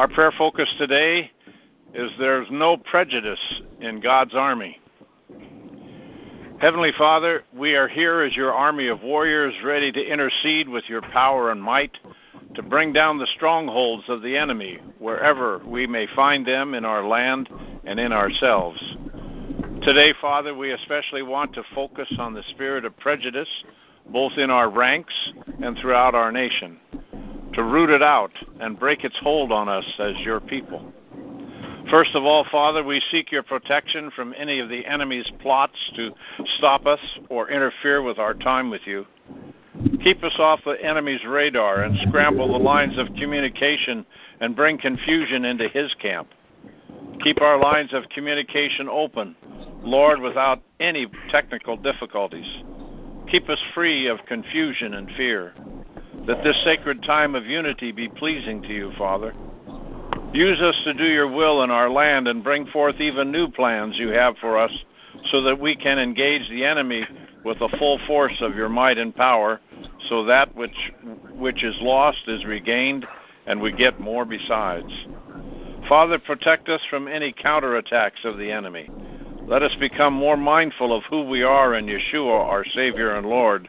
Our prayer focus today is there's no prejudice in God's army. Heavenly Father, we are here as your army of warriors ready to intercede with your power and might to bring down the strongholds of the enemy wherever we may find them in our land and in ourselves. Today, Father, we especially want to focus on the spirit of prejudice both in our ranks and throughout our nation, to root it out and break its hold on us as your people. First of all, Father, we seek your protection from any of the enemy's plots to stop us or interfere with our time with you. Keep us off the enemy's radar and scramble the lines of communication and bring confusion into his camp. Keep our lines of communication open, Lord, without any technical difficulties. Keep us free of confusion and fear. That this sacred time of unity be pleasing to you, Father. Use us to do your will in our land and bring forth even new plans you have for us so that we can engage the enemy with the full force of your might and power so that which which is lost is regained and we get more besides. Father, protect us from any counterattacks of the enemy. Let us become more mindful of who we are in Yeshua, our Savior and Lord.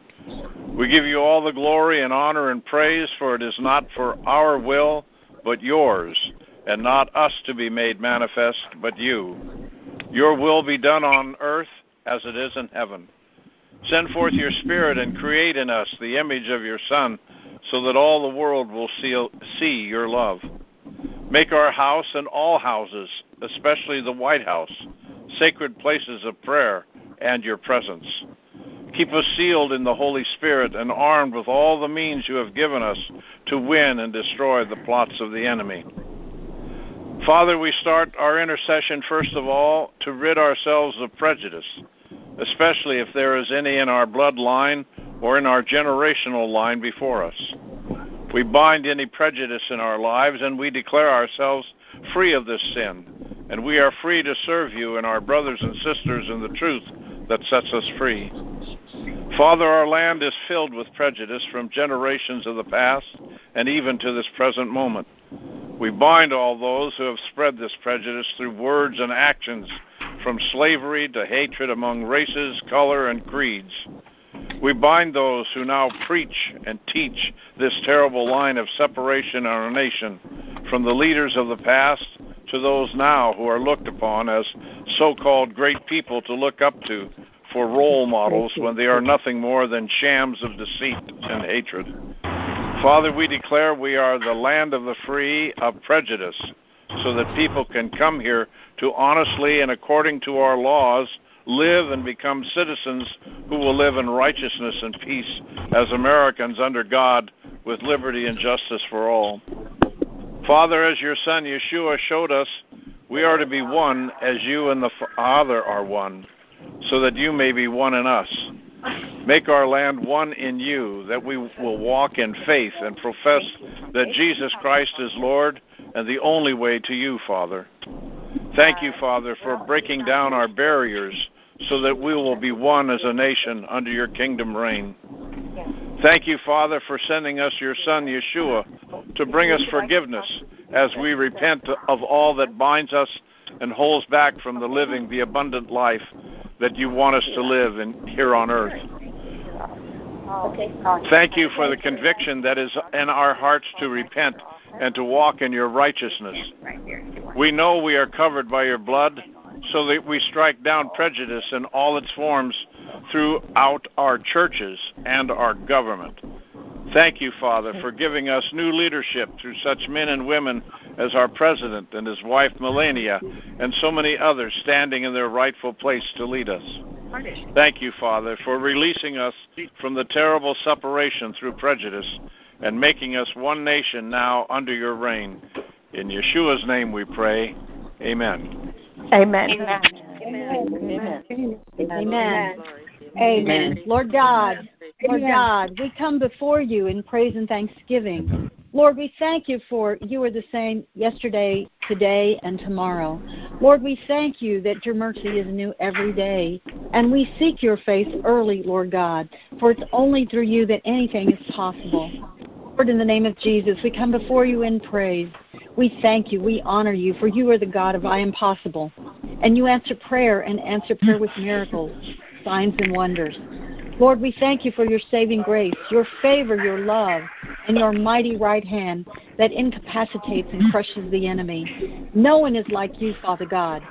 We give you all the glory and honor and praise, for it is not for our will, but yours, and not us to be made manifest, but you. Your will be done on earth as it is in heaven. Send forth your Spirit and create in us the image of your Son, so that all the world will see, see your love. Make our house and all houses, especially the White House, sacred places of prayer and your presence. Keep us sealed in the Holy Spirit and armed with all the means you have given us to win and destroy the plots of the enemy. Father, we start our intercession first of all to rid ourselves of prejudice, especially if there is any in our bloodline or in our generational line before us. We bind any prejudice in our lives and we declare ourselves free of this sin, and we are free to serve you and our brothers and sisters in the truth that sets us free. Father, our land is filled with prejudice from generations of the past and even to this present moment. We bind all those who have spread this prejudice through words and actions, from slavery to hatred among races, color, and creeds. We bind those who now preach and teach this terrible line of separation in our nation, from the leaders of the past to those now who are looked upon as so called great people to look up to for role models when they are nothing more than shams of deceit and hatred. Father, we declare we are the land of the free of prejudice, so that people can come here to honestly and according to our laws live and become citizens who will live in righteousness and peace as Americans under God with liberty and justice for all. Father, as your Son Yeshua showed us, we are to be one as you and the Father are one, so that you may be one in us. Make our land one in you, that we will walk in faith and profess that Jesus Christ is Lord and the only way to you, Father. Thank you, Father, for breaking down our barriers so that we will be one as a nation under your kingdom reign. Thank you, Father, for sending us your Son, Yeshua, to bring us forgiveness as we repent of all that binds us and holds back from the living the abundant life that you want us to live in, here on earth. Thank you for the conviction that is in our hearts to repent and to walk in your righteousness. We know we are covered by your blood, so that we strike down prejudice in all its forms throughout our churches and our government. Thank you, Father, for giving us new leadership through such men and women as our president and his wife Melania, and so many others standing in their rightful place to lead us. Thank you, Father, for releasing us from the terrible separation through prejudice and making us one nation now under your reign. In Yeshua's name we pray. Amen. Amen. Amen. Amen. Amen. Amen. Lord God, Lord God, we come before you in praise and thanksgiving. Lord, we thank you for you are the same yesterday, today, and tomorrow. Lord, we thank you that your mercy is new every day. And we seek your face early, Lord God, for it's only through you that anything is possible. Lord, in the name of Jesus, we come before you in praise. We thank you. We honor you, for you are the God of I am possible. And you answer prayer and answer prayer with miracles, signs, and wonders. Lord, we thank you for your saving grace, your favor, your love, and your mighty right hand that incapacitates and crushes the enemy. No one is like you, Father God.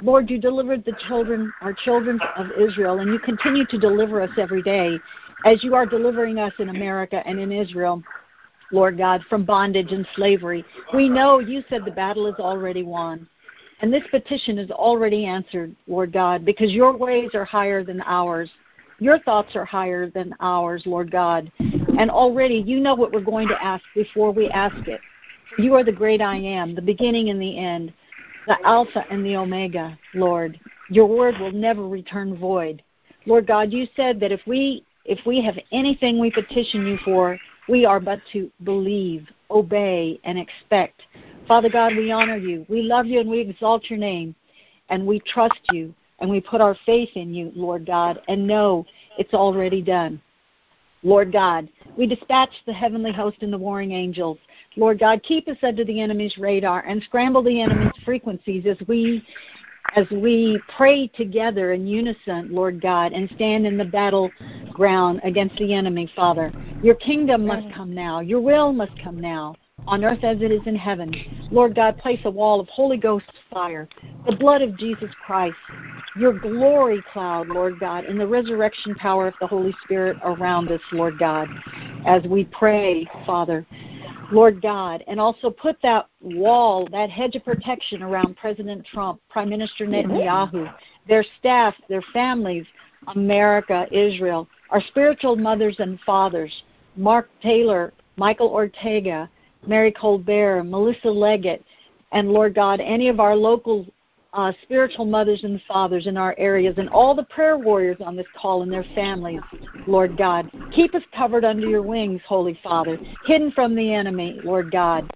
Lord, you delivered the children, our children of Israel, and you continue to deliver us every day as you are delivering us in America and in Israel, Lord God, from bondage and slavery. We know you said the battle is already won. And this petition is already answered, Lord God, because your ways are higher than ours. Your thoughts are higher than ours, Lord God. And already you know what we're going to ask before we ask it. You are the great I am, the beginning and the end, the Alpha and the Omega, Lord. Your word will never return void. Lord God, you said that if we if we have anything we petition you for, we are but to believe, obey, and expect. Father God, we honor you. We love you and we exalt your name. And we trust you and we put our faith in you, Lord God, and know it's already done. Lord God, we dispatch the heavenly host and the warring angels. Lord God, keep us under the enemy's radar and scramble the enemy's frequencies as we as we pray together in unison, Lord God, and stand in the battleground against the enemy, Father. Your kingdom must come now. Your will must come now on earth as it is in heaven. Lord God, place a wall of Holy Ghost fire, the blood of Jesus Christ, your glory cloud, Lord God, and the resurrection power of the Holy Spirit around us, Lord God, as we pray, Father. Lord God, and also put that wall, that hedge of protection around President Trump, Prime Minister mm-hmm. Netanyahu, their staff, their families, America, Israel, our spiritual mothers and fathers, Mark Taylor, Michael Ortega, Mary Colbert, Melissa Leggett, and Lord God, any of our local uh, spiritual mothers and fathers in our areas, and all the prayer warriors on this call and their families, Lord God. Keep us covered under your wings, Holy Father, hidden from the enemy, Lord God.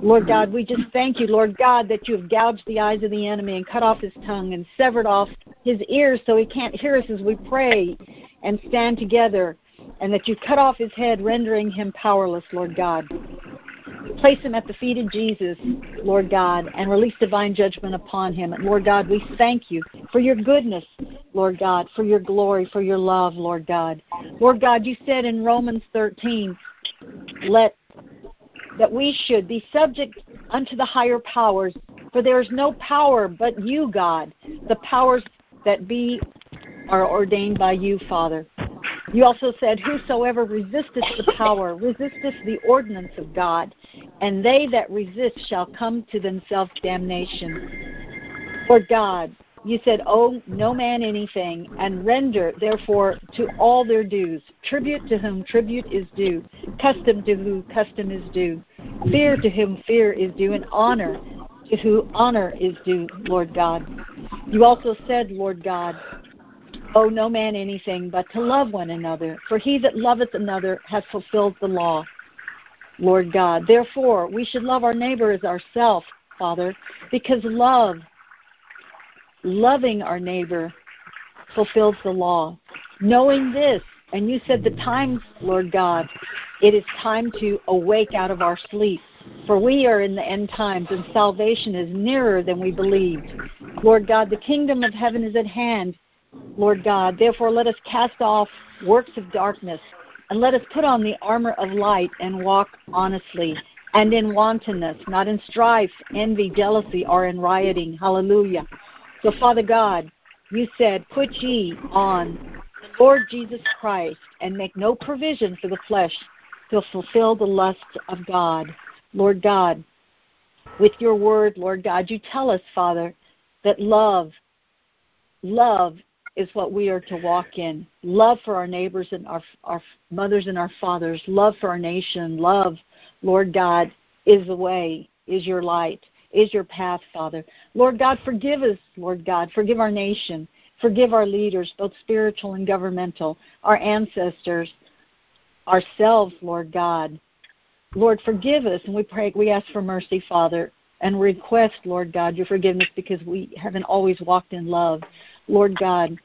Lord God, we just thank you, Lord God, that you have gouged the eyes of the enemy and cut off his tongue and severed off his ears so he can't hear us as we pray and stand together, and that you cut off his head, rendering him powerless, Lord God. Place him at the feet of Jesus, Lord God, and release divine judgment upon him. And Lord God, we thank you for your goodness, Lord God, for your glory, for your love, Lord God. Lord God, you said in Romans 13, let that we should be subject unto the higher powers, for there is no power but you, God. The powers that be are ordained by you, Father. You also said, Whosoever resisteth the power, resisteth the ordinance of God, and they that resist shall come to themselves damnation. For God, you said, Owe no man anything, and render, therefore, to all their dues. Tribute to whom tribute is due, custom to whom custom is due, fear to whom fear is due, and honor to whom honor is due, Lord God. You also said, Lord God, owe no man anything but to love one another, for he that loveth another hath fulfilled the law. Lord God. Therefore, we should love our neighbor as ourselves, Father, because love, loving our neighbor, fulfills the law. Knowing this, and you said the times, Lord God, it is time to awake out of our sleep. For we are in the end times, and salvation is nearer than we believed. Lord God, the kingdom of heaven is at hand. Lord God. Therefore, let us cast off works of darkness, and let us put on the armor of light and walk honestly and in wantonness, not in strife, envy, jealousy, or in rioting. Hallelujah. So, Father God, you said, Put ye on the Lord Jesus Christ and make no provision for the flesh to fulfill the lusts of God. Lord God, with your word, Lord God, you tell us, Father, that love, love is what we are to walk in. Love for our neighbors and our, our mothers and our fathers. Love for our nation. Love, Lord God, is the way, is your light, is your path, Father. Lord God, forgive us, Lord God. Forgive our nation. Forgive our leaders, both spiritual and governmental, our ancestors, ourselves, Lord God. Lord, forgive us, and we pray, we ask for mercy, Father, and request, Lord God, your forgiveness because we haven't always walked in love. Lord God,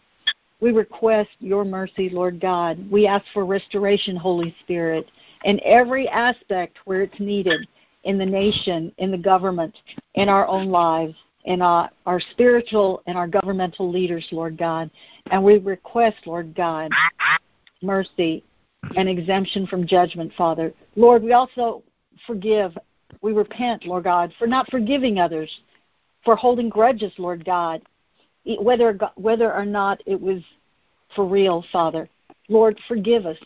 we request your mercy, Lord God. We ask for restoration, Holy Spirit, in every aspect where it's needed. in the nation, in the government, in our own lives, in our, our spiritual and our governmental leaders, Lord God. And we request, Lord God, mercy and exemption from judgment, Father. Lord, we also forgive, we repent, Lord God, for not forgiving others, for holding grudges, Lord God, whether whether or not it was for real, Father. Lord, forgive us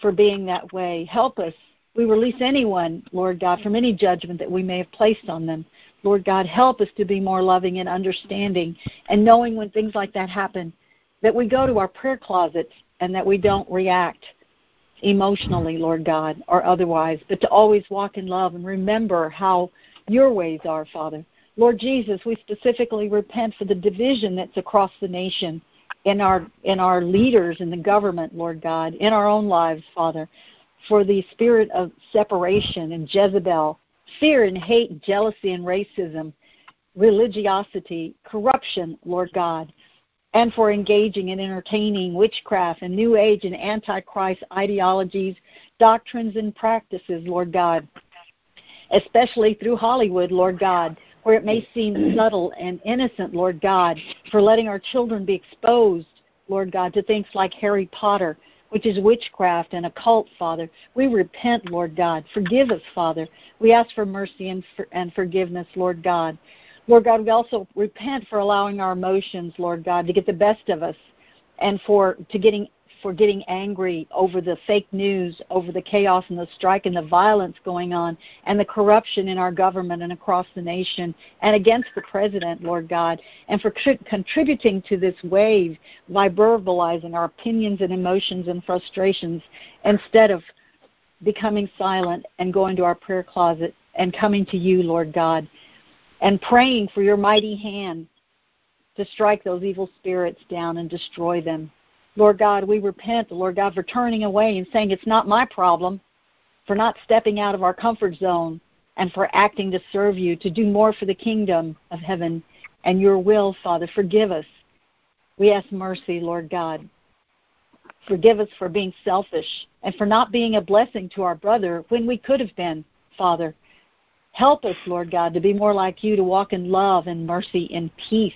for being that way. Help us. We release anyone, Lord God, from any judgment that we may have placed on them. Lord God, help us to be more loving and understanding and knowing when things like that happen, that we go to our prayer closets and that we don't react emotionally, Lord God, or otherwise, but to always walk in love and remember how your ways are, Father. Lord Jesus, we specifically repent for the division that's across the nation in our in our leaders in the government, Lord God, in our own lives, Father, for the spirit of separation and Jezebel, fear and hate, jealousy and racism, religiosity, corruption, Lord God, and for engaging in entertaining witchcraft and new age and antichrist ideologies, doctrines and practices, Lord God, especially through Hollywood, Lord God where it may seem subtle and innocent, Lord God, for letting our children be exposed, Lord God, to things like Harry Potter, which is witchcraft and occult, Father. We repent, Lord God. Forgive us, Father. We ask for mercy and, for, and forgiveness, Lord God. Lord God, we also repent for allowing our emotions, Lord God, to get the best of us and for to getting for getting angry over the fake news, over the chaos and the strike and the violence going on, and the corruption in our government and across the nation, and against the president, Lord God, and for tri- contributing to this wave by verbalizing our opinions and emotions and frustrations instead of becoming silent and going to our prayer closet and coming to you, Lord God, and praying for your mighty hand to strike those evil spirits down and destroy them. Lord God, we repent, Lord God, for turning away and saying it's not my problem, for not stepping out of our comfort zone, and for acting to serve you, to do more for the kingdom of heaven and your will, Father. Forgive us. We ask mercy, Lord God. Forgive us for being selfish and for not being a blessing to our brother when we could have been, Father. Help us, Lord God, to be more like you, to walk in love and mercy and peace,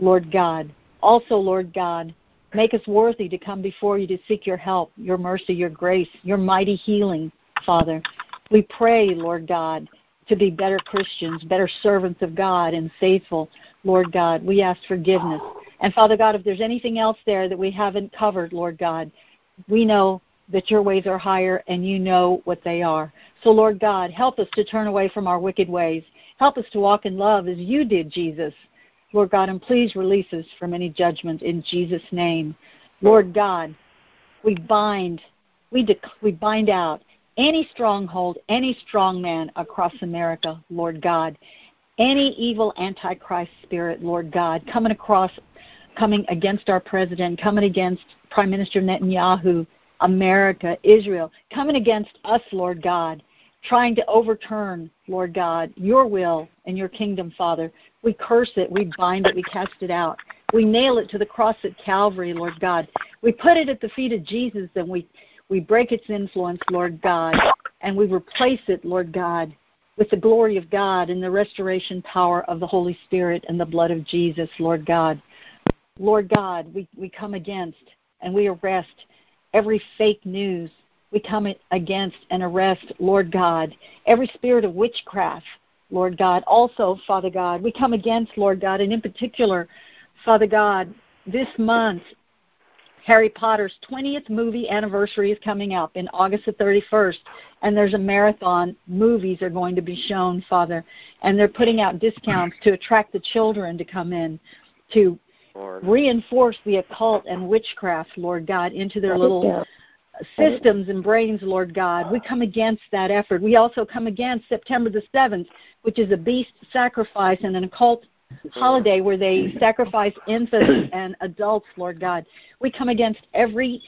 Lord God. Also, Lord God, Make us worthy to come before you to seek your help, your mercy, your grace, your mighty healing, Father. We pray, Lord God, to be better Christians, better servants of God, and faithful, Lord God. We ask forgiveness. And Father God, if there's anything else there that we haven't covered, Lord God, we know that your ways are higher and you know what they are. So, Lord God, help us to turn away from our wicked ways. Help us to walk in love as you did, Jesus. Lord God, and please release us from any judgment in Jesus' name. Lord God, we bind, we, dec- we bind out any stronghold, any strong man across America, Lord God, any evil antichrist spirit, Lord God, coming across, coming against our president, coming against Prime Minister Netanyahu, America, Israel, coming against us, Lord God trying to overturn, Lord God, your will and your kingdom, Father. We curse it, we bind it, we cast it out. We nail it to the cross at Calvary, Lord God. We put it at the feet of Jesus and we, we break its influence, Lord God, and we replace it, Lord God, with the glory of God and the restoration power of the Holy Spirit and the blood of Jesus, Lord God. Lord God, we, we come against and we arrest every fake news we come against and arrest, Lord God, every spirit of witchcraft, Lord God. Also, Father God, we come against, Lord God, and in particular, Father God, this month, Harry Potter's 20th movie anniversary is coming up in August the 31st, and there's a marathon. Movies are going to be shown, Father, and they're putting out discounts to attract the children to come in to Lord. reinforce the occult and witchcraft, Lord God, into their little systems and brains, Lord God. We come against that effort. We also come against September the 7th, which is a beast sacrifice and an occult holiday where they sacrifice infants and adults, Lord God. We come against every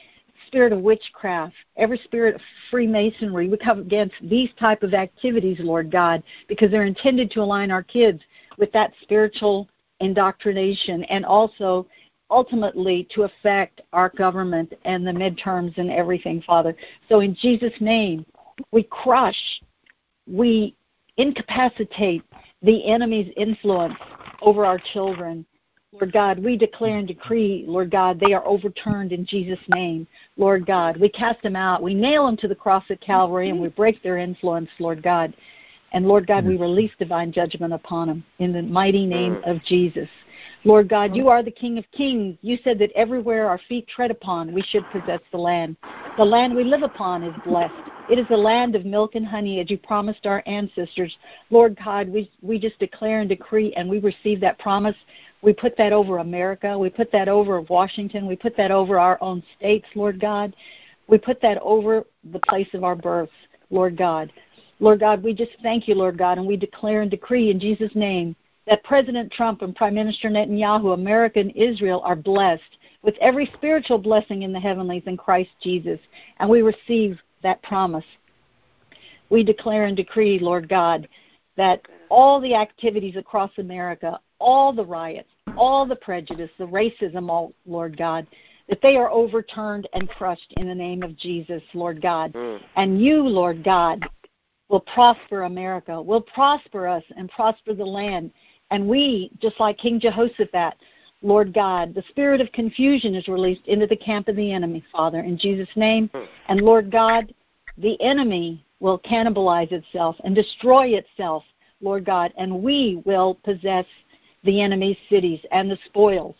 spirit of witchcraft, every spirit of Freemasonry. We come against these type of activities, Lord God, because they're intended to align our kids with that spiritual indoctrination and also ultimately to affect our government and the midterms and everything, Father. So in Jesus' name, we crush we incapacitate the enemy's influence over our children. Lord God, we declare and decree, Lord God, they are overturned in Jesus' name. Lord God, we cast them out. We nail them to the cross at Calvary and we break their influence, Lord God. And Lord God, we mm. release divine judgment upon them in the mighty name mm. of Jesus. Lord God, you mm. are the King of Kings. You said that everywhere our feet tread upon, we should possess the land. The land we live upon is blessed. It is the land of milk and honey, as you promised our ancestors. Lord God, we, we just declare and decree, and we receive that promise. We put that over America. We put that over Washington. We put that over our own states, Lord God. We put that over the place of our birth, Lord God. Lord God, we just thank you, Lord God, and we declare and decree in Jesus' name that President Trump and Prime Minister Netanyahu, America and Israel, are blessed with every spiritual blessing in the heavenlies in Christ Jesus. And we receive that promise. We declare and decree, Lord God, that all the activities across America, all the riots, all the prejudice, the racism, all, Lord God, that they are overturned and crushed in the name of Jesus, Lord God. Mm. And you, Lord God, will prosper America, will prosper us and prosper the land. And we, just like King Jehoshaphat, Lord God, the spirit of confusion is released into the camp of the enemy, Father, in Jesus' name. Hmm. And Lord God, the enemy will cannibalize itself and destroy itself, Lord God, and we will possess the enemy's cities and the spoils,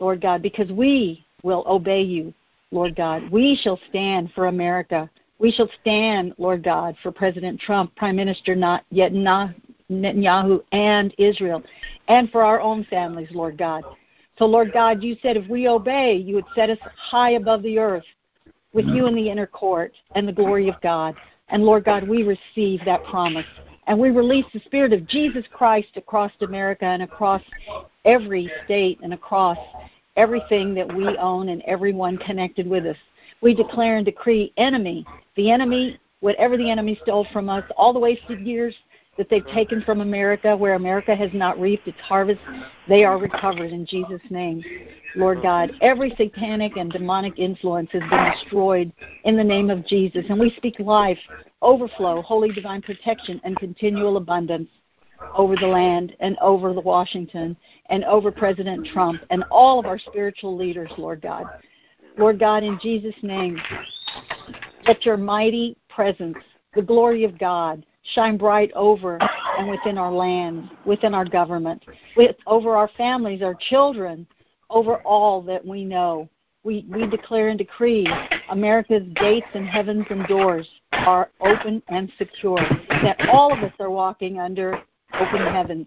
Lord God, because we will obey you, Lord God. We shall stand for America. We shall stand, Lord God, for President Trump, Prime Minister not yet Netanyahu, and Israel, and for our own families, Lord God. So, Lord God, you said if we obey, you would set us high above the earth with you in the inner court and the glory of God. And Lord God, we receive that promise. And we release the Spirit of Jesus Christ across America and across every state and across everything that we own and everyone connected with us. We declare and decree enemy the enemy, whatever the enemy stole from us, all the wasted years that they've taken from America, where America has not reaped its harvest, they are recovered in Jesus' name. Lord God, every satanic and demonic influence has been destroyed in the name of Jesus. And we speak life, overflow, holy divine protection, and continual abundance over the land and over the Washington and over President Trump and all of our spiritual leaders, Lord God. Lord God, in Jesus' name, let your mighty presence, the glory of God, shine bright over and within our land, within our government, with, over our families, our children, over all that we know. We, we declare and decree America's gates and heavens and doors are open and secure, that all of us are walking under open heavens,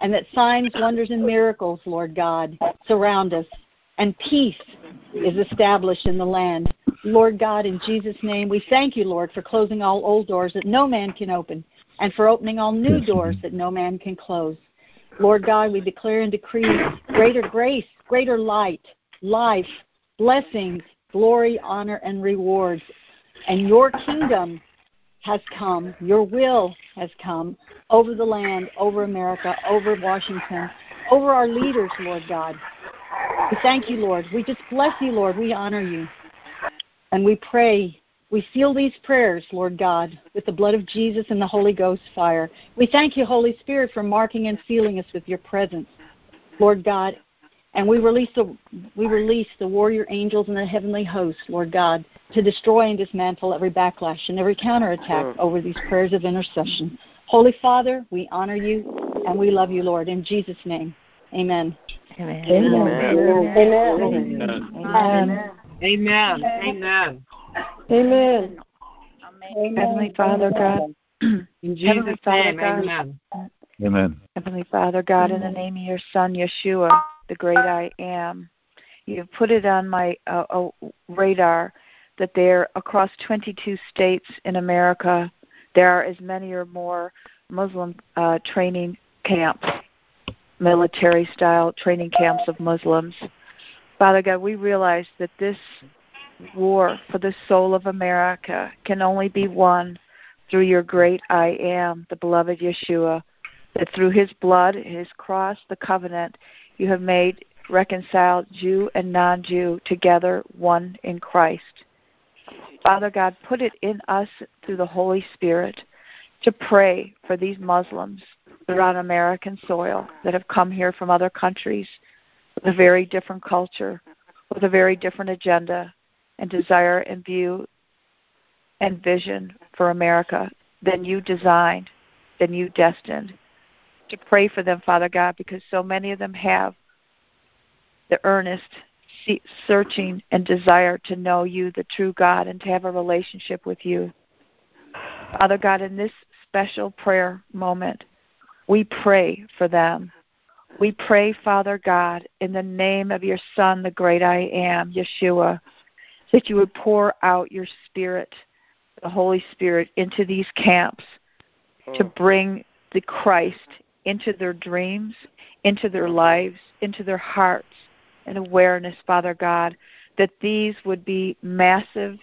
and that signs, wonders, and miracles, Lord God, surround us, and peace is established in the land. Lord God, in Jesus' name, we thank you, Lord, for closing all old doors that no man can open and for opening all new doors that no man can close. Lord God, we declare and decree greater grace, greater light, life, blessings, glory, honor, and rewards. And your kingdom has come, your will has come over the land, over America, over Washington, over our leaders, Lord God. We thank you, Lord. We just bless you, Lord. We honor you. And we pray, we seal these prayers, Lord God, with the blood of Jesus and the Holy Ghost fire. We thank you, Holy Spirit, for marking and sealing us with your presence, Lord God. And we release the we release the warrior angels and the heavenly hosts, Lord God, to destroy and dismantle every backlash and every counterattack over these prayers of intercession. Holy Father, we honor you and we love you, Lord, in Jesus' name. Amen. Amen. Amen. Amen. Amen. Amen. Amen. Amen. Heavenly Father God. In Jesus' name, amen. Amen. Heavenly Father God, in the name of your Son, Yeshua, the great I am, you have put it on my uh, uh, radar that there, across 22 states in America, there are as many or more Muslim uh, training camps, military style training camps of Muslims. Father God, we realize that this war for the soul of America can only be won through your great I am, the beloved Yeshua, that through his blood, his cross, the covenant, you have made reconciled Jew and non Jew together one in Christ. Father God, put it in us through the Holy Spirit to pray for these Muslims that are on American soil that have come here from other countries with a very different culture, with a very different agenda and desire and view and vision for America than you designed, than you destined. To pray for them, Father God, because so many of them have the earnest searching and desire to know you, the true God, and to have a relationship with you. Father God, in this special prayer moment, we pray for them. We pray, Father God, in the name of your Son, the great I am, Yeshua, that you would pour out your Spirit, the Holy Spirit, into these camps to oh. bring the Christ into their dreams, into their lives, into their hearts, and awareness, Father God, that these would be massive,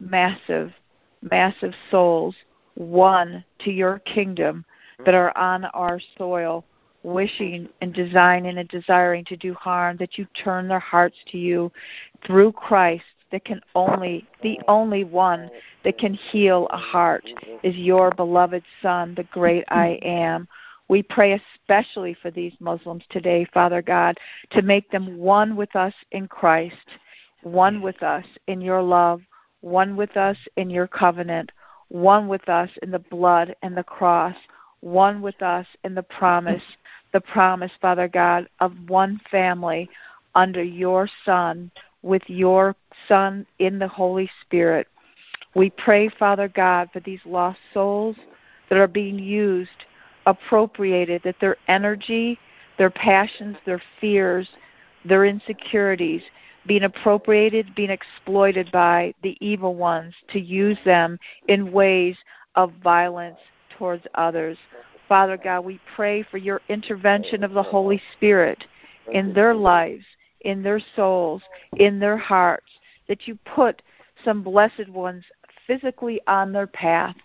massive, massive souls won to your kingdom Mm-hmm. that are on our soil, wishing and designing and desiring to do harm, that you turn their hearts to you through Christ that can only, the only one that can heal a heart is your beloved Son, the great I am. We pray especially for these Muslims today, Father God, to make them one with us in Christ, one with us in your love, one with us in your covenant, one with us in the blood and the cross, one with us in the promise, the promise, Father God, of one family under your Son, with your Son in the Holy Spirit. We pray, Father God, for these lost souls that are being used, appropriated, that their energy, their passions, their fears, their insecurities, being appropriated, being exploited by the evil ones to use them in ways of violence towards others. Father God, we pray for your intervention of the Holy Spirit in their lives, in their souls, in their hearts, that you put some blessed ones physically on their path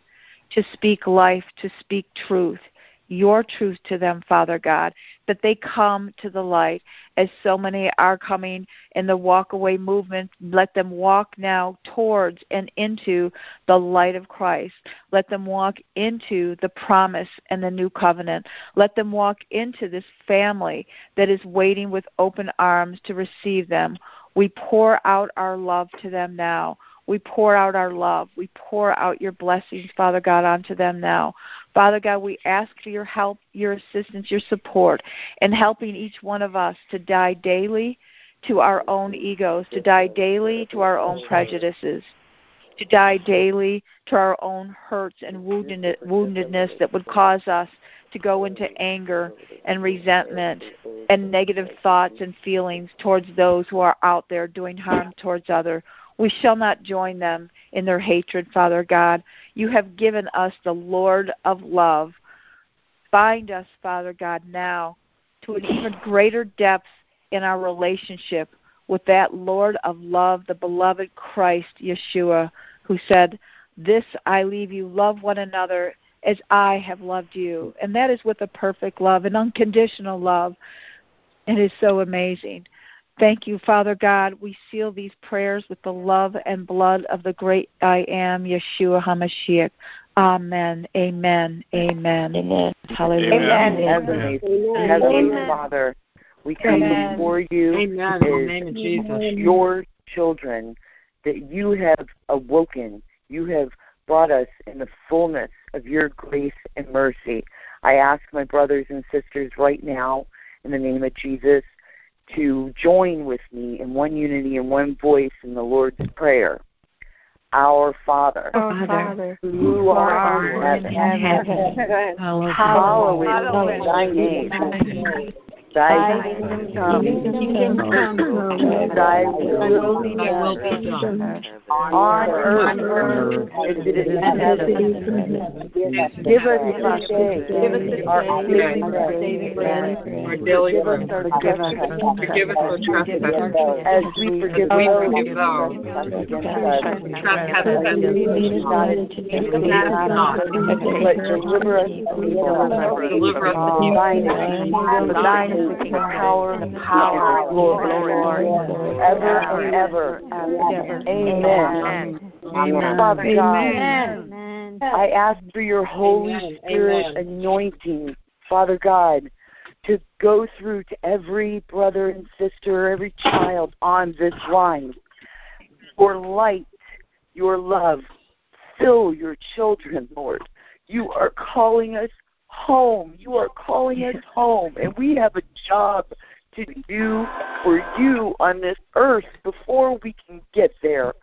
to speak life, to speak truth, your truth to them, Father God, that they come to the light as so many are coming in the walk away movement. Let them walk now towards and into the light of Christ. Let them walk into the promise and the new covenant. Let them walk into this family that is waiting with open arms to receive them. We pour out our love to them now. We pour out our love. We pour out your blessings, Father God, onto them now. Father God, we ask for your help, your assistance, your support in helping each one of us to die daily to our own egos, to die daily to our own prejudices, to die daily to our own hurts and woundedness that would cause us to go into anger and resentment and negative thoughts and feelings towards those who are out there doing harm towards others. We shall not join them in their hatred, Father God. You have given us the Lord of love. Bind us, Father God, now to an even greater depth in our relationship with that Lord of love, the beloved Christ, Yeshua, who said, This I leave you, love one another as I have loved you. And that is with a perfect love, an unconditional love. It is so amazing. Thank you, Father God. We seal these prayers with the love and blood of the great I am, Yeshua HaMashiach. Amen. Amen. Amen. Amen. Hallelujah. Amen. Heavenly, Heavenly Father, we come Amen. before you Amen. In the name of Jesus. your children that you have awoken. You have brought us in the fullness of your grace and mercy. I ask my brothers and sisters right now, in the name of Jesus, to join with me in one unity and one voice in the Lord's Prayer. Our Father, Our Father who art in heaven, hallowed be thy name. Thy kingdom come, thy will be done on earth as it is in heaven. Give us this day give us our daily bread. Forgive us our trespasses. Forgive us our trespasses. As we forgive those who trespass against us. But deliver us from evil. Deliver us from evil. Thine the power, and the power, and glory, glory, ever and ever. Amen. Amen. Father God, I ask for your Holy Spirit anointing, Father God, to go through to every brother and sister, every child on this line. Your light, your love, fill your children, Lord. You are calling us home. You are calling us home, and we have a job to do for you on this earth before we can get there.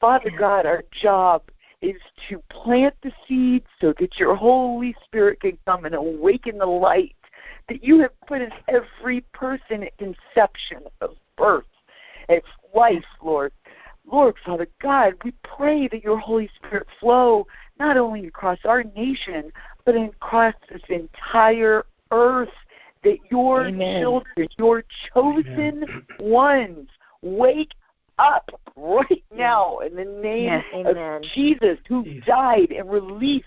Father God, our job is to plant the seeds so that your Holy Spirit can come and awaken the light that you have put in every person at conception of birth. It's life, Lord. Lord, Father God, we pray that your Holy Spirit flow not only across our nation, but across this entire earth, that your Amen. children, your chosen ones, wake up right now in the name Yes, of amen. Jesus, who died and released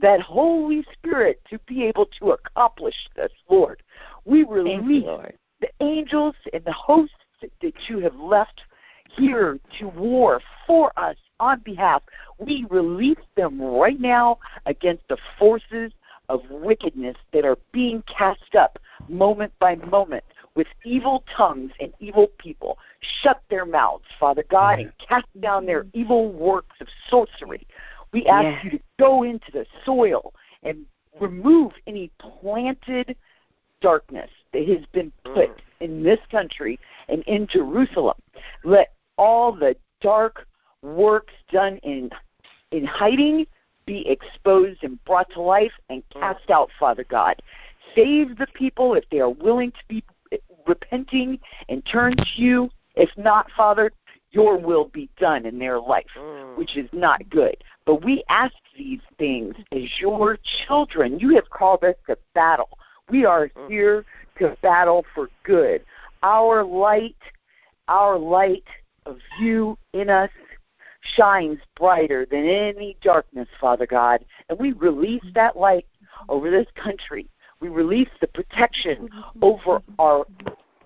that Holy Spirit to be able to accomplish this, Lord. We Thank you, release Lord. the angels and the hosts that you have left here to war for us on behalf. We release them right now against the forces of wickedness that are being cast up moment by moment with evil tongues and evil people. Shut their mouths, Father God, and cast down their mm-hmm. evil works of sorcery. We ask Yes. you to go into the soil and remove any planted darkness that has been put mm. in this country and in Jerusalem. Let all the dark works done in in hiding be exposed and brought to life and mm. cast out, Father God. Save the people if they are willing to be eh, repenting and turn to you. If not, Father, your will be done in their life, mm. which is not good. But we ask these things as your children. You have called us to battle. We are mm. here to battle for good. Our light, our light of you in us shines brighter than any darkness, Father God. And we release that light over this country. We release the protection over our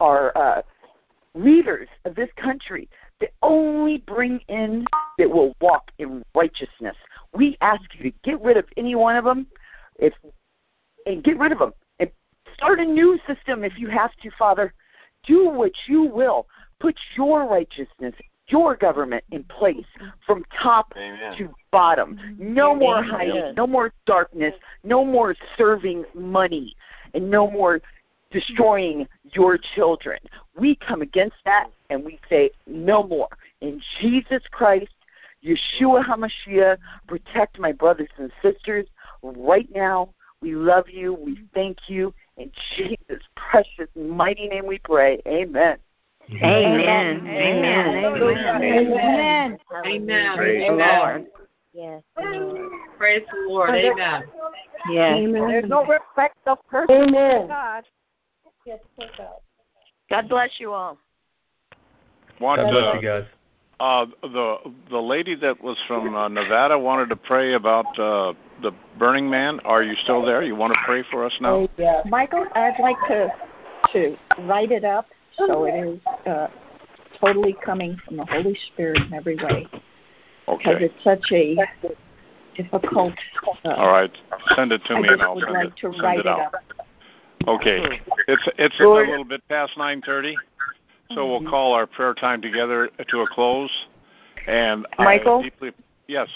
our uh, leaders of this country that only bring in that will walk in righteousness. We ask you to get rid of any one of them, if and get rid of them and start a new system if you have to, Father. Do what you will. Put your righteousness, your government in place from top to bottom. No more hiding, no more darkness, no more serving money, and no more destroying your children. We come against that and we say no more. In Jesus Christ, Yeshua HaMashiach, protect my brothers and sisters right now. We love you. We thank you. In Jesus' precious, mighty name we pray. Amen. Amen. Amen. Amen. Amen. Praise the Amen. Lord. Yes. Praise the Lord. Amen. Yes. There's no respect of person. Amen. God. God bless you all. Want God bless to, you guys. uh, the the lady that was from uh, Nevada wanted to pray about uh, the Burning Man. Are you still there? You want to pray for us now? Michael, I'd like to to write it up so it is uh, totally coming from the Holy Spirit in every way because it's such a difficult. Uh, All right. Send it to I me and I'll would send like it to send write it it out. up. Okay. It's it's a little bit past 9:30, so we'll call our prayer time together to a close. And Michael? I deeply yes.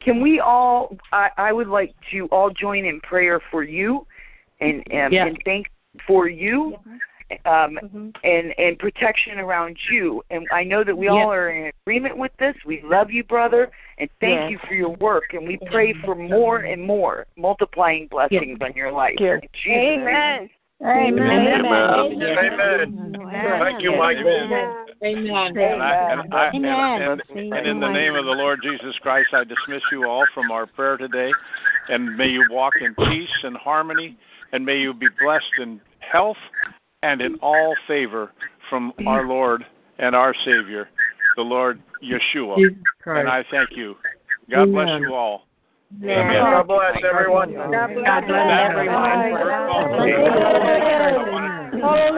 Can we all? I, I would like to all join in prayer for you, and um, Yeah. and thank for you, um, Mhm. and and protection around you. And I know that we all are in agreement with this. We love you, brother, and thank Yes. you for your work. And we pray for more and more multiplying blessings on your life. Here. In Jesus' name. Amen. Amen. Amen. Thank you, Michael. Amen. And, I, and, Amen. and, and in the name of the Lord Jesus Christ, I dismiss you all from our prayer today. And may you walk in peace and harmony, and may you be blessed in health and in all favor from our Lord and our Savior, the Lord Yeshua. Jesus And I thank you. God bless you all. Amen. God bless everyone. God bless everyone. We're. Amen.